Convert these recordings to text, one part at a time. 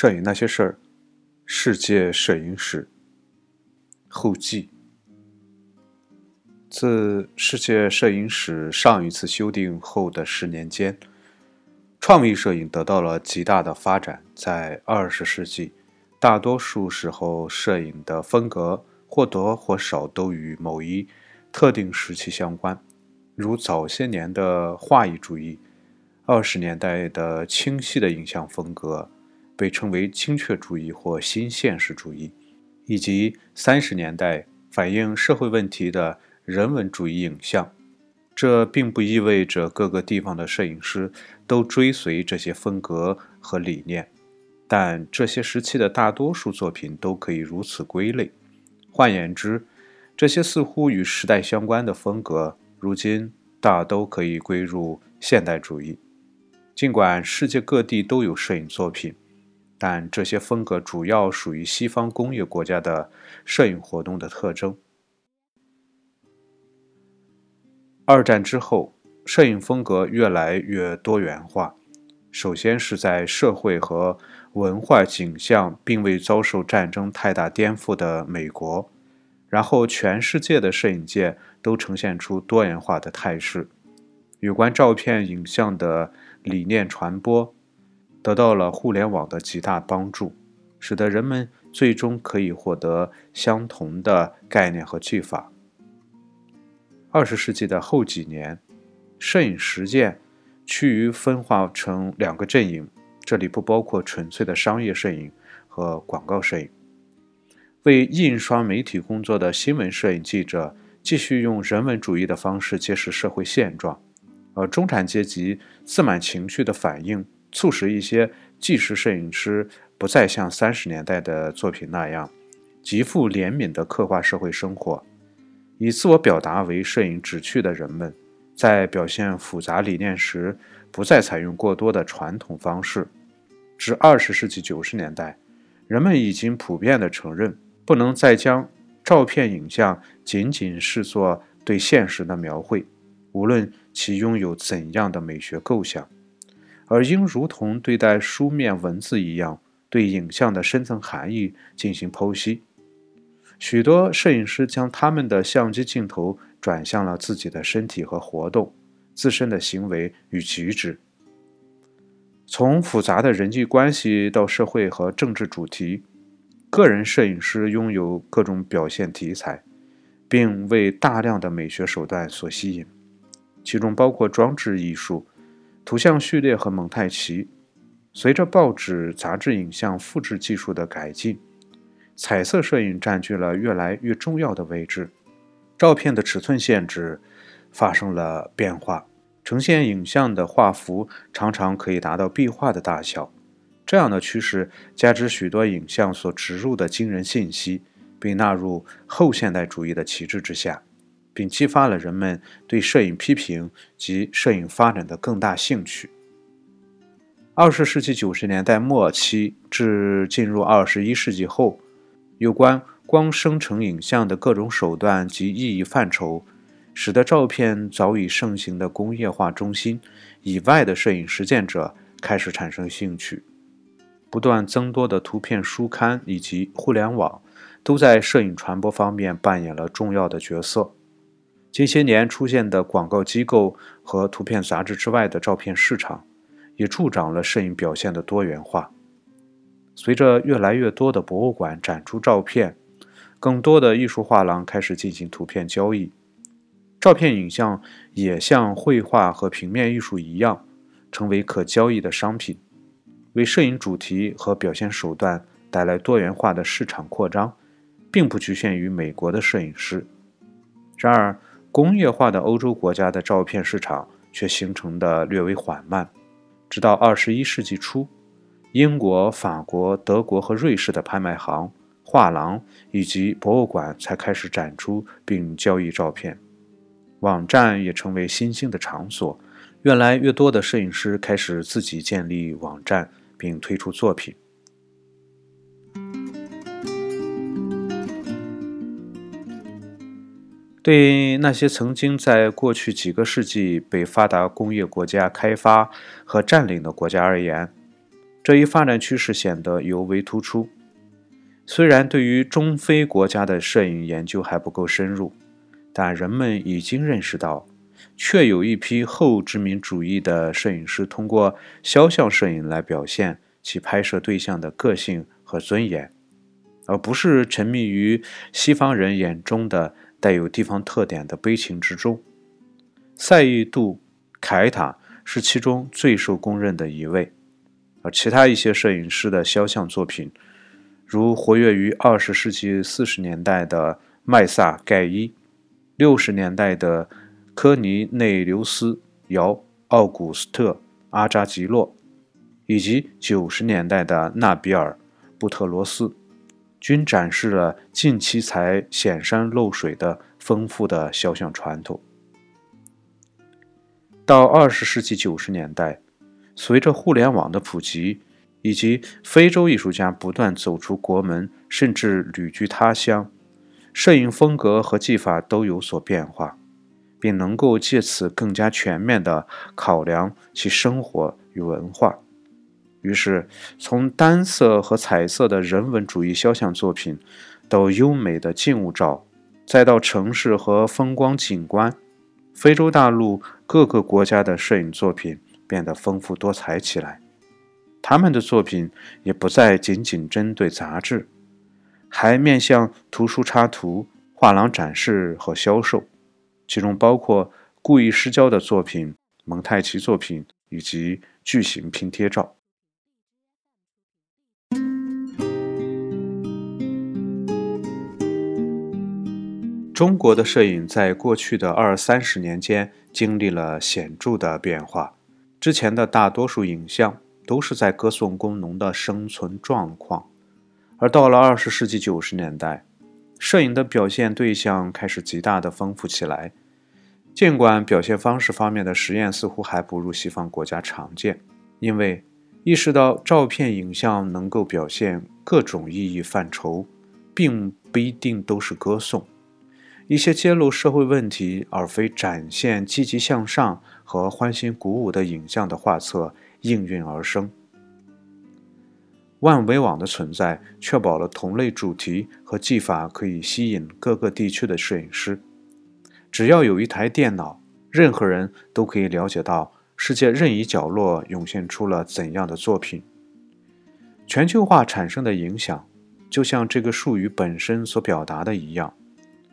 摄影那些事儿，世界摄影史后记。自世界摄影史上一次修订后的十年间，创意摄影得到了极大的发展。在二十世纪，大多数时候，摄影的风格或多或少都与某一特定时期相关，如早些年的画意主义，二十年代的清晰的影像风格。被称为精确主义或新现实主义，以及三十年代反映社会问题的人文主义影像。这并不意味着各个地方的摄影师都追随这些风格和理念，但这些时期的大多数作品都可以如此归类。换言之，这些似乎与时代相关的风格，如今大都可以归入现代主义。尽管世界各地都有摄影作品。但这些风格主要属于西方工业国家的摄影活动的特征。二战之后，摄影风格越来越多元化。首先是在社会和文化景象并未遭受战争太大颠覆的美国，然后全世界的摄影界都呈现出多元化的态势。有关照片影像的理念传播。得到了互联网的极大帮助，使得人们最终可以获得相同的概念和技法。二十世纪的后几年，摄影实践趋于分化成两个阵营，这里不包括纯粹的商业摄影和广告摄影。为印刷媒体工作的新闻摄影记者继续用人文主义的方式揭示社会现状，而中产阶级自满情绪的反应。促使一些纪实摄影师不再像三十年代的作品那样极富怜悯地刻画社会生活。以自我表达为摄影旨趣的人们，在表现复杂理念时，不再采用过多的传统方式。至二十世纪九十年代，人们已经普遍地承认，不能再将照片影像仅仅视作对现实的描绘，无论其拥有怎样的美学构想。而应如同对待书面文字一样，对影像的深层含义进行剖析。许多摄影师将他们的相机镜头转向了自己的身体和活动、自身的行为与举止。从复杂的人际关系到社会和政治主题，个人摄影师拥有各种表现题材，并为大量的美学手段所吸引，其中包括装置艺术。图像序列和蒙太奇，随着报纸、杂志影像复制技术的改进，彩色摄影占据了越来越重要的位置。照片的尺寸限制发生了变化，呈现影像的画幅常常可以达到壁画的大小。这样的趋势加之许多影像所植入的惊人信息，被纳入后现代主义的旗帜之下。并激发了人们对摄影批评及摄影发展的更大兴趣。二十世纪九十年代末期至进入二十一世纪后，有关光生成影像的各种手段及意义范畴，使得照片早已盛行的工业化中心以外的摄影实践者开始产生兴趣。不断增多的图片书刊以及互联网，都在摄影传播方面扮演了重要的角色。近些年出现的广告机构和图片杂志之外的照片市场，也助长了摄影表现的多元化。随着越来越多的博物馆展出照片，更多的艺术画廊开始进行图片交易。照片影像也像绘画和平面艺术一样，成为可交易的商品，为摄影主题和表现手段带来多元化的市场扩张，并不局限于美国的摄影师。然而，工业化的欧洲国家的照片市场却形成的略微缓慢，直到二十一世纪初，英国、法国、德国和瑞士的拍卖行、画廊以及博物馆才开始展出并交易照片，网站也成为新兴的场所，越来越多的摄影师开始自己建立网站并推出作品。对那些曾经在过去几个世纪被发达工业国家开发和占领的国家而言，这一发展趋势显得尤为突出。虽然对于中非国家的摄影研究还不够深入，但人们已经认识到，确有一批后殖民主义的摄影师通过肖像摄影来表现其拍摄对象的个性和尊严，而不是沉迷于西方人眼中的带有地方特点的悲情之中。赛义杜·凯塔是其中最受公认的一位。而其他一些摄影师的肖像作品，如活跃于二十世纪四十年代的麦萨·盖伊，六十年代的科尼内留斯·姚·奥古斯特·阿扎吉洛，以及九十年代的纳比尔·布特罗斯，均展示了近期才显山露水的丰富的肖像传统。到二十世纪九十年代。随着互联网的普及，以及非洲艺术家不断走出国门，甚至旅居他乡，摄影风格和技法都有所变化，并能够借此更加全面地考量其生活与文化。于是，从单色和彩色的人文主义肖像作品，到优美的静物照，再到城市和风光景观，非洲大陆各个国家的摄影作品。变得丰富多彩起来，他们的作品也不再仅仅针对杂志，还面向图书插图、画廊展示和销售，其中包括故意失焦的作品、蒙太奇作品以及巨型拼贴照。中国的摄影在过去的二三十年间经历了显著的变化。之前的大多数影像都是在歌颂工农的生存状况，而到了二十世纪九十年代，摄影的表现对象开始极大的丰富起来。尽管表现方式方面的实验似乎还不如西方国家常见，因为意识到照片影像能够表现各种意义范畴，并不一定都是歌颂。一些揭露社会问题而非展现积极向上和欢欣鼓舞的影像的画册应运而生。万维网的存在确保了同类主题和技法可以吸引各个地区的摄影师。只要有一台电脑，任何人都可以了解到世界任意角落涌现出了怎样的作品。全球化产生的影响，就像这个术语本身所表达的一样。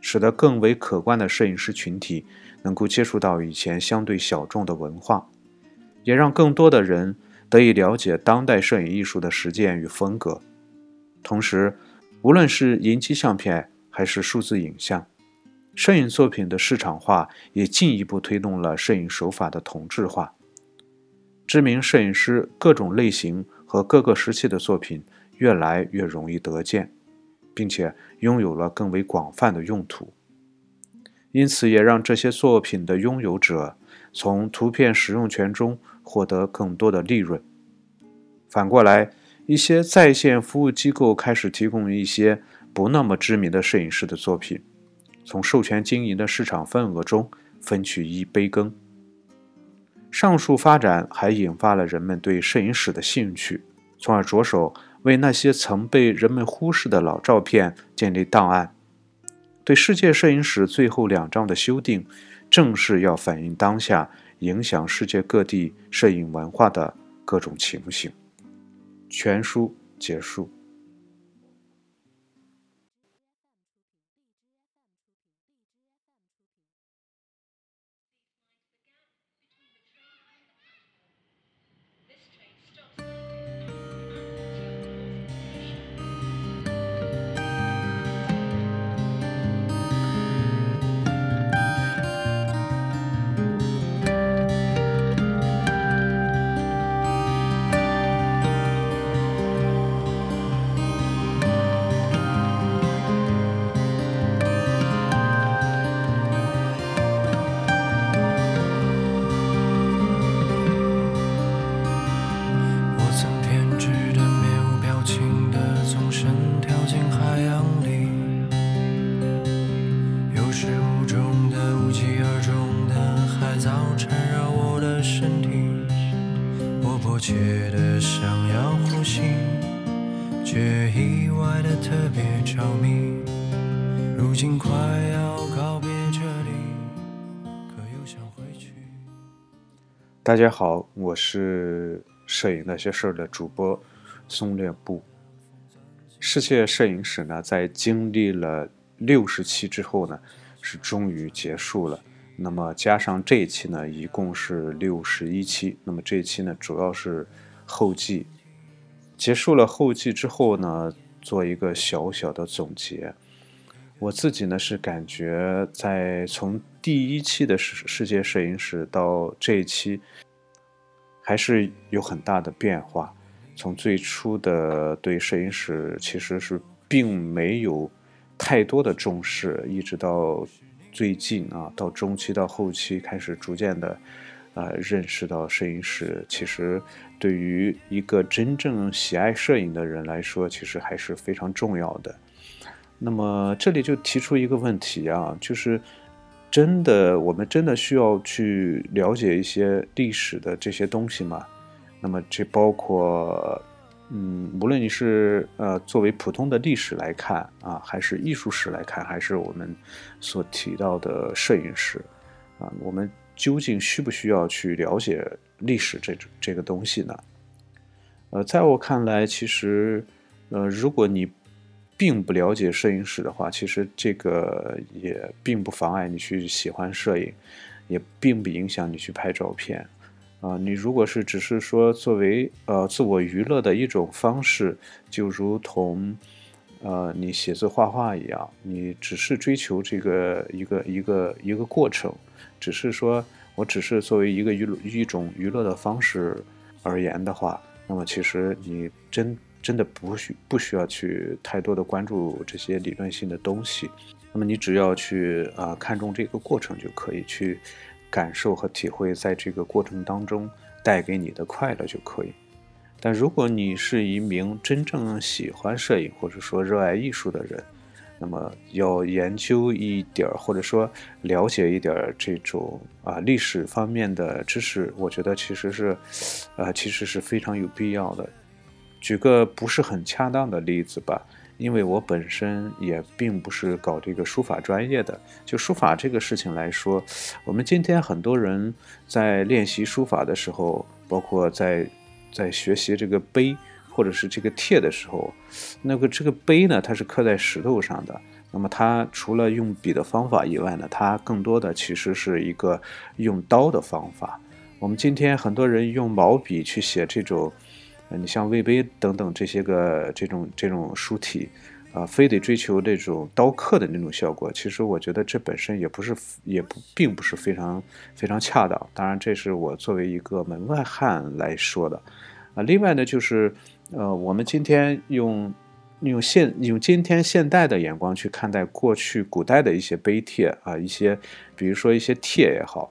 使得更为可观的摄影师群体能够接触到以前相对小众的文化，也让更多的人得以了解当代摄影艺术的实践与风格。同时，无论是银基相片还是数字影像，摄影作品的市场化也进一步推动了摄影手法的同质化。知名摄影师各种类型和各个时期的作品越来越容易得见。并且拥有了更为广泛的用途，因此也让这些作品的拥有者从图片使用权中获得更多的利润。反过来，一些在线服务机构开始提供一些不那么知名的摄影师的作品，从授权经营的市场份额中分取一杯羹。上述发展还引发了人们对摄影史的兴趣，从而着手。为那些曾被人们忽视的老照片建立档案，对世界摄影史最后两章的修订，正是要反映当下影响世界各地摄影文化的各种情形。全书结束。大家好，我是摄影那些事儿的主播松略布。世界摄影史呢，在经历了六十期之后呢，是终于结束了。那么加上这一期呢，一共是六十一期。那么这一期呢，主要是后记。结束了后记之后呢，做一个小小的总结。我自己呢是感觉，在从第一期的世世界摄影史到这一期，还是有很大的变化。从最初的对摄影史其实是并没有太多的重视，一直到。最近啊，到中期到后期开始逐渐的，呃，认识到摄影师其实对于一个真正喜爱摄影的人来说，其实还是非常重要的。那么这里就提出一个问题啊，就是真的我们真的需要去了解一些历史的这些东西吗？那么这包括。嗯，无论你是呃作为普通的历史来看啊，还是艺术史来看，还是我们所提到的摄影史啊，我们究竟需不需要去了解历史这这个东西呢？呃，在我看来，其实呃，如果你并不了解摄影史的话，其实这个也并不妨碍你去喜欢摄影，也并不影响你去拍照片。啊，你如果是只是说作为呃自我娱乐的一种方式，就如同呃你写字画画一样，你只是追求这个一个一个一个过程，只是说我只是作为一个娱一种娱乐的方式而言的话，那么其实你真真的不需不需要去太多的关注这些理论性的东西，那么你只要去啊看重这个过程就可以去。感受和体会在这个过程当中带给你的快乐就可以。但如果你是一名真正喜欢摄影或者说热爱艺术的人，那么要研究一点或者说了解一点这种啊历史方面的知识，我觉得其实是，呃，其实是非常有必要的。举个不是很恰当的例子吧。因为我本身也并不是搞这个书法专业的，就书法这个事情来说，我们今天很多人在练习书法的时候，包括在在学习这个碑或者是这个帖的时候，那个这个碑呢，它是刻在石头上的，那么它除了用笔的方法以外呢，它更多的其实是一个用刀的方法。我们今天很多人用毛笔去写这种。你像魏碑等等这些个这种这种书体，啊，非得追求这种刀刻的那种效果，其实我觉得这本身也不是也不并不是非常非常恰当。当然，这是我作为一个门外汉来说的，啊，另外呢，就是呃，我们今天用用现用今天现代的眼光去看待过去古代的一些碑帖啊，一些比如说一些帖也好，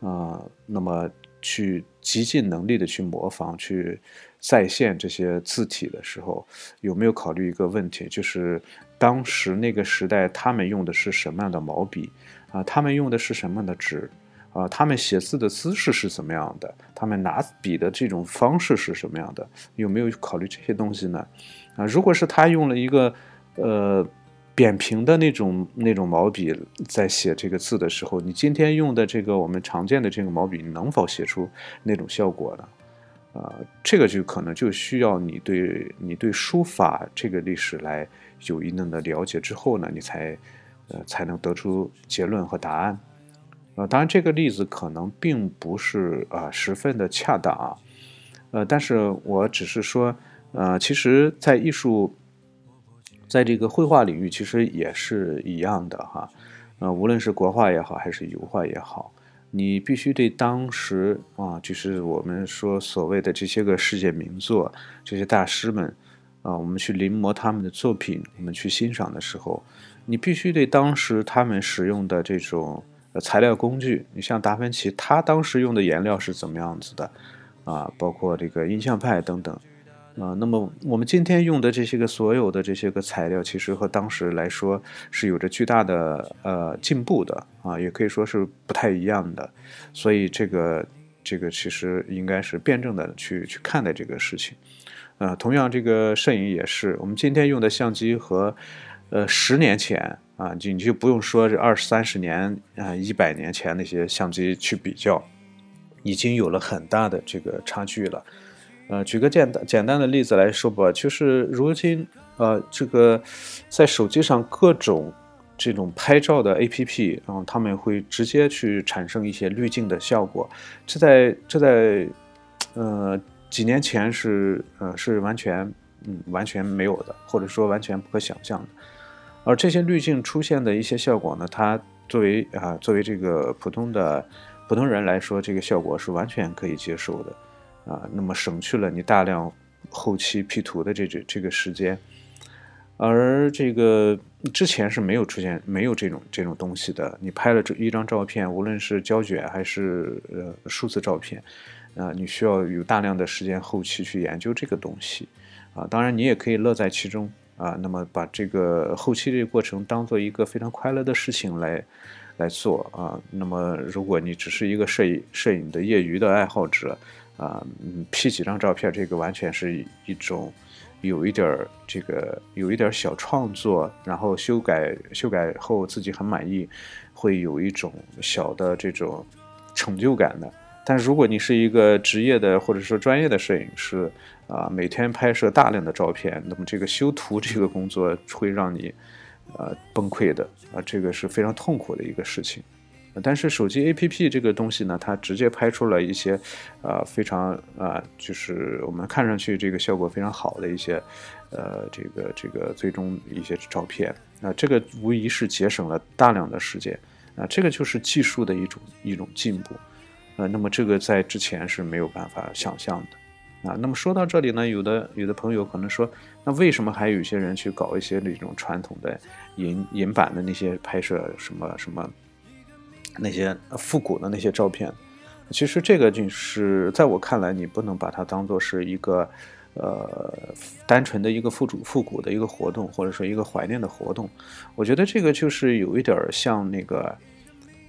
啊，那么去极尽能力的去模仿去。再现这些字体的时候，有没有考虑一个问题？就是当时那个时代，他们用的是什么样的毛笔啊？他们用的是什么样的纸啊？他们写字的姿势是怎么样的？他们拿笔的这种方式是什么样的？有没有考虑这些东西呢？啊，如果是他用了一个呃扁平的那种那种毛笔在写这个字的时候，你今天用的这个我们常见的这个毛笔能否写出那种效果呢？呃，这个就可能就需要你对你对书法这个历史来有一定的了解之后呢，你才呃才能得出结论和答案。呃，当然这个例子可能并不是啊十分的恰当啊，呃，但是我只是说，呃，其实，在艺术，在这个绘画领域，其实也是一样的哈，呃，无论是国画也好，还是油画也好。你必须对当时啊，就是我们说所谓的这些个世界名作，这些大师们啊，我们去临摹他们的作品，我们去欣赏的时候，你必须对当时他们使用的这种材料工具，你像达芬奇，他当时用的颜料是怎么样子的啊？包括这个印象派等等。啊，那么我们今天用的这些个所有的这些个材料，其实和当时来说是有着巨大的呃进步的啊，也可以说是不太一样的。所以这个这个其实应该是辩证的去去看待这个事情。呃，同样这个摄影也是，我们今天用的相机和呃十年前啊，你就不用说这二三十年啊一百年前那些相机去比较，已经有了很大的这个差距了。呃，举个简单简单的例子来说吧，就是如今呃这个在手机上各种这种拍照的 APP，然后他们会直接去产生一些滤镜的效果，这在这在呃几年前是呃是完全嗯完全没有的，或者说完全不可想象的。而这些滤镜出现的一些效果呢，它作为啊作为这个普通的普通人来说，这个效果是完全可以接受的。啊，那么省去了你大量后期 P 图的这这这个时间，而这个之前是没有出现没有这种这种东西的。你拍了这一张照片，无论是胶卷还是呃数字照片，啊，你需要有大量的时间后期去研究这个东西，啊，当然你也可以乐在其中啊。那么把这个后期这个过程当做一个非常快乐的事情来来做啊。那么如果你只是一个摄影摄影的业余的爱好者，啊，嗯，P 几张照片，这个完全是一种有一点儿这个有一点小创作，然后修改修改后自己很满意，会有一种小的这种成就感的。但如果你是一个职业的或者说专业的摄影师，啊，每天拍摄大量的照片，那么这个修图这个工作会让你呃崩溃的啊，这个是非常痛苦的一个事情。但是手机 APP 这个东西呢，它直接拍出了一些，呃，非常啊，就是我们看上去这个效果非常好的一些，呃，这个这个最终一些照片啊，这个无疑是节省了大量的时间啊，这个就是技术的一种一种进步，呃，那么这个在之前是没有办法想象的啊。那么说到这里呢，有的有的朋友可能说，那为什么还有些人去搞一些那种传统的银银版的那些拍摄什么什么？那些复古的那些照片，其实这个就是在我看来，你不能把它当做是一个，呃，单纯的一个复古复古的一个活动，或者说一个怀念的活动。我觉得这个就是有一点像那个，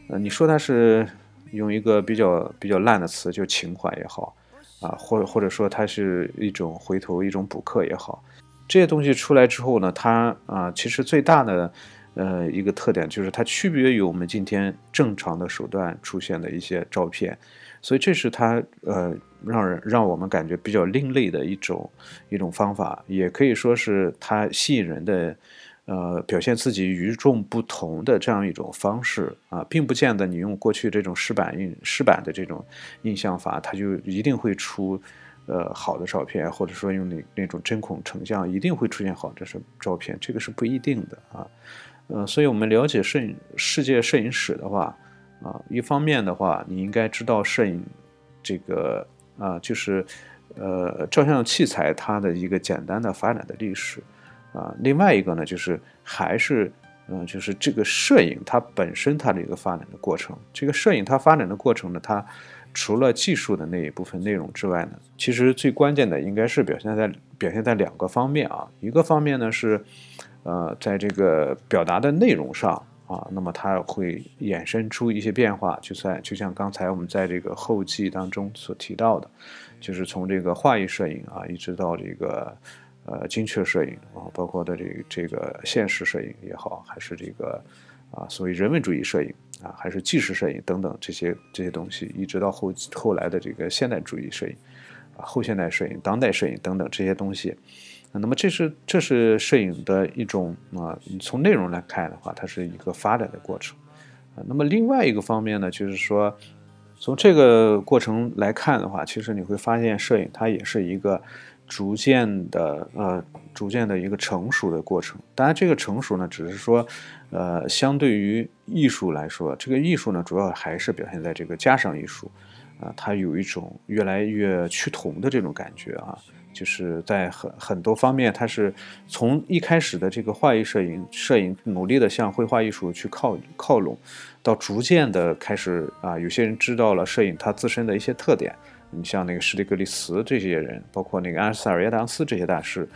呃，你说它是用一个比较比较烂的词，就情怀也好，啊，或者或者说它是一种回头一种补课也好，这些东西出来之后呢，它啊，其实最大的。呃，一个特点就是它区别于我们今天正常的手段出现的一些照片，所以这是它呃让人让我们感觉比较另类的一种一种方法，也可以说是它吸引人的呃表现自己与众不同的这样一种方式啊，并不见得你用过去这种湿版印湿版的这种印象法，它就一定会出呃好的照片，或者说用那那种针孔成像一定会出现好的是照片，这个是不一定的啊。呃，所以我们了解摄影世界摄影史的话，啊，一方面的话，你应该知道摄影这个啊，就是呃，照相器材它的一个简单的发展的历史，啊，另外一个呢，就是还是嗯，就是这个摄影它本身它的一个发展的过程。这个摄影它发展的过程呢，它除了技术的那一部分内容之外呢，其实最关键的应该是表现在表现在两个方面啊，一个方面呢是。呃，在这个表达的内容上啊，那么它会衍生出一些变化，就算就像刚才我们在这个后记当中所提到的，就是从这个画意摄影啊，一直到这个呃精确摄影啊，包括的这个这个现实摄影也好，还是这个啊所谓人文主义摄影啊，还是纪实摄影等等这些这些东西，一直到后后来的这个现代主义摄影啊、后现代摄影、当代摄影等等这些东西。那么这是这是摄影的一种啊，你从内容来看的话，它是一个发展的过程啊。那么另外一个方面呢，就是说，从这个过程来看的话，其实你会发现，摄影它也是一个逐渐的呃，逐渐的一个成熟的过程。当然，这个成熟呢，只是说，呃，相对于艺术来说，这个艺术呢，主要还是表现在这个加上艺术啊，它有一种越来越趋同的这种感觉啊。就是在很很多方面，它是从一开始的这个画意摄影，摄影努力的向绘画艺术去靠靠拢，到逐渐的开始啊，有些人知道了摄影它自身的一些特点。你像那个施蒂格利茨这些人，包括那个安塞尔亚当斯这些大师，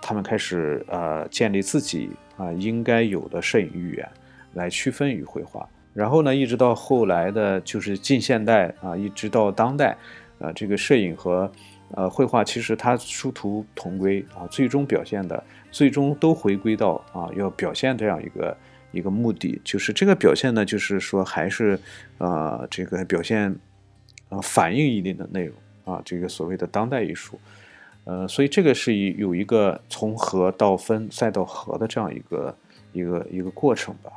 他们开始呃建立自己啊应该有的摄影语言，来区分于绘画然后呢，一直到后来的就是近现代啊，一直到当代，啊，这个摄影和呃绘画其实它殊途同归啊，最终表现的最终都回归到啊要表现这样一个一个目的，就是这个表现呢，就是说还是呃这个表现啊反映一定的内容啊，这个所谓的当代艺术。呃，所以这个是有一个从合到分再到合的这样一个一个一个过程吧，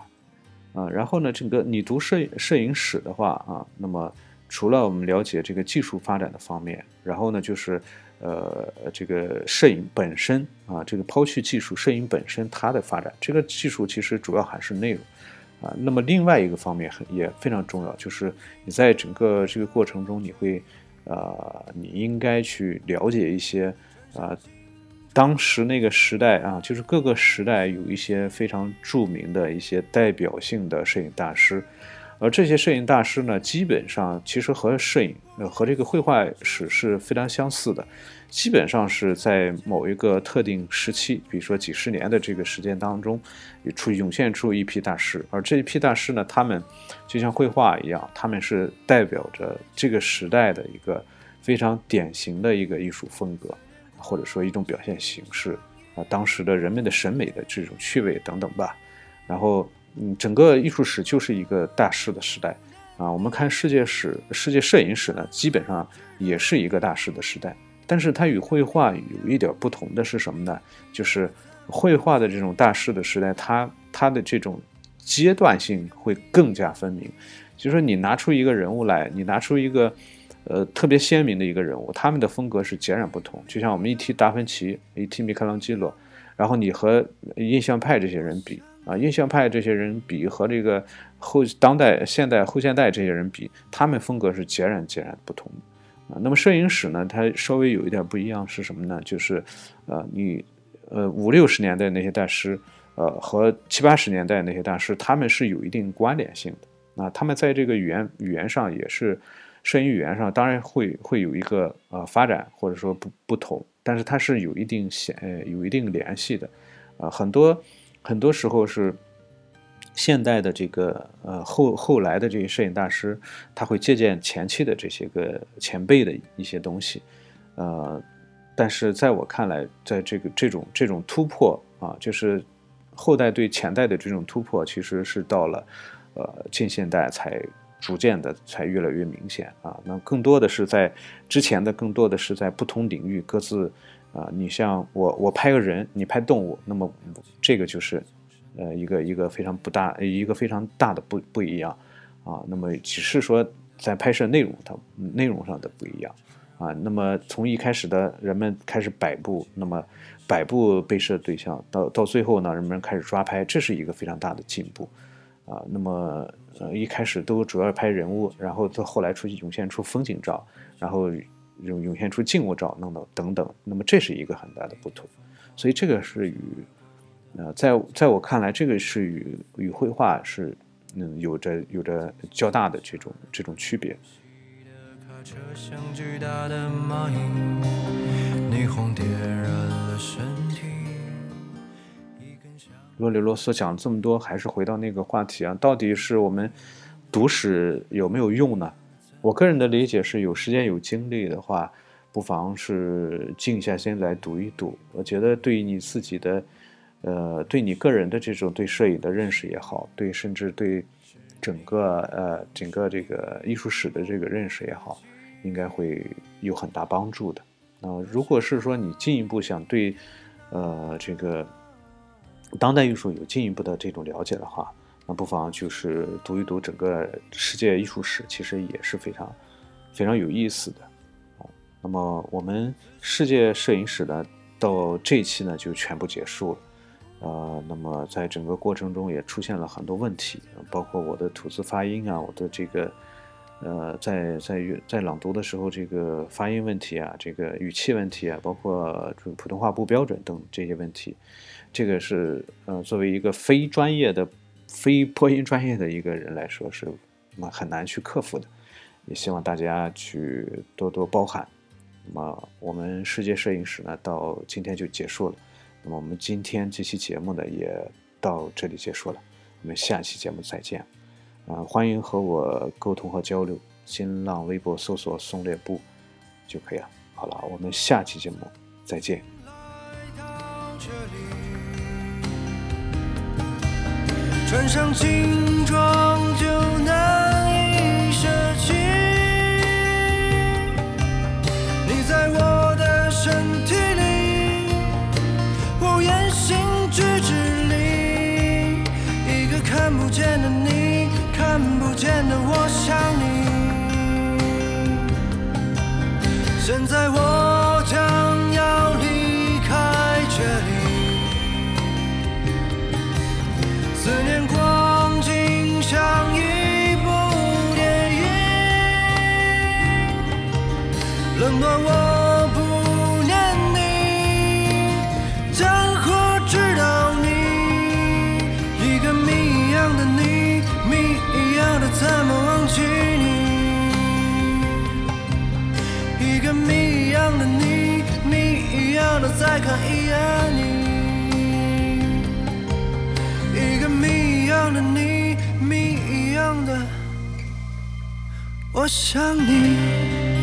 啊，然后呢，这个你读摄摄影史的话啊，那么除了我们了解这个技术发展的方面，然后呢，就是呃这个摄影本身啊，这个抛去技术，摄影本身它的发展，这个技术其实主要还是内容啊。那么另外一个方面很也非常重要，就是你在整个这个过程中你会。呃，你应该去了解一些，啊，当时那个时代啊，就是各个时代有一些非常著名的一些代表性的摄影大师。而这些摄影大师呢，基本上其实和摄影呃和这个绘画史是非常相似的，基本上是在某一个特定时期，比如说几十年的这个时间当中，出涌现出一批大师。而这一批大师呢，他们就像绘画一样，他们是代表着这个时代的一个非常典型的一个艺术风格，或者说一种表现形式啊，当时的人们的审美的这种趣味等等吧，然后。嗯，整个艺术史就是一个大师的时代，啊，我们看世界史、世界摄影史呢，基本上也是一个大师的时代。但是它与绘画有一点不同的是什么呢？就是绘画的这种大师的时代，它它的这种阶段性会更加分明。就是说，你拿出一个人物来，你拿出一个呃特别鲜明的一个人物，他们的风格是截然不同。就像我们一提达芬奇，一提米开朗基罗，然后你和印象派这些人比。啊，印象派这些人比和这个后当代、现代、后现代这些人比，他们风格是截然截然不同的啊。那么摄影史呢，它稍微有一点不一样是什么呢？就是，呃，你呃五六十年代那些大师，呃和七八十年代那些大师，他们是有一定关联性的啊。他们在这个语言语言上也是摄影语言上，当然会会有一个呃发展或者说不不同，但是它是有一定显呃有一定联系的啊，很多。很多时候是现代的这个呃后后来的这些摄影大师，他会借鉴前期的这些个前辈的一些东西，呃，但是在我看来，在这个这种这种突破啊，就是后代对前代的这种突破，其实是到了呃近现代才逐渐的才越来越明显啊。那更多的是在之前的，更多的是在不同领域各自。啊，你像我，我拍个人，你拍动物，那么这个就是，呃，一个一个非常不大，一个非常大的不不一样，啊，那么只是说在拍摄内容它内容上的不一样，啊，那么从一开始的人们开始摆布，那么摆布被摄对象，到到最后呢，人们开始抓拍，这是一个非常大的进步，啊，那么呃一开始都主要拍人物，然后到后来出去涌现出风景照，然后。涌涌现出静物照，弄到等等，那么这是一个很大的不同，所以这个是与，呃，在在我看来，这个是与与绘画是嗯有着有着较大的这种这种区别。啰里啰嗦讲了这么多，还是回到那个话题啊，到底是我们读史有没有用呢？我个人的理解是，有时间有精力的话，不妨是静下心来读一读。我觉得对于你自己的，呃，对你个人的这种对摄影的认识也好，对甚至对整个呃整个这个艺术史的这个认识也好，应该会有很大帮助的。那如果是说你进一步想对呃这个当代艺术有进一步的这种了解的话，那不妨就是读一读整个世界艺术史，其实也是非常非常有意思的啊。那么我们世界摄影史呢，到这一期呢就全部结束了。呃，那么在整个过程中也出现了很多问题，包括我的吐字发音啊，我的这个呃在在在朗读的时候这个发音问题啊，这个语气问题啊，包括普通话不标准等这些问题，这个是呃作为一个非专业的。非播音专业的一个人来说是，那么很难去克服的，也希望大家去多多包涵。那么我们世界摄影史呢，到今天就结束了。那么我们今天这期节目呢，也到这里结束了。我们下期节目再见。啊，欢迎和我沟通和交流。新浪微博搜索“松猎布”就可以了。好了，我们下期节目再见。穿上轻装就难以舍弃，你在我的身体里，我言行举止里，一个看不见的你，看不见的我想你。现在我怎么忘记你？一个谜一样的你，谜一样的再看一眼你。一个谜一样的你，谜一样的，我想你。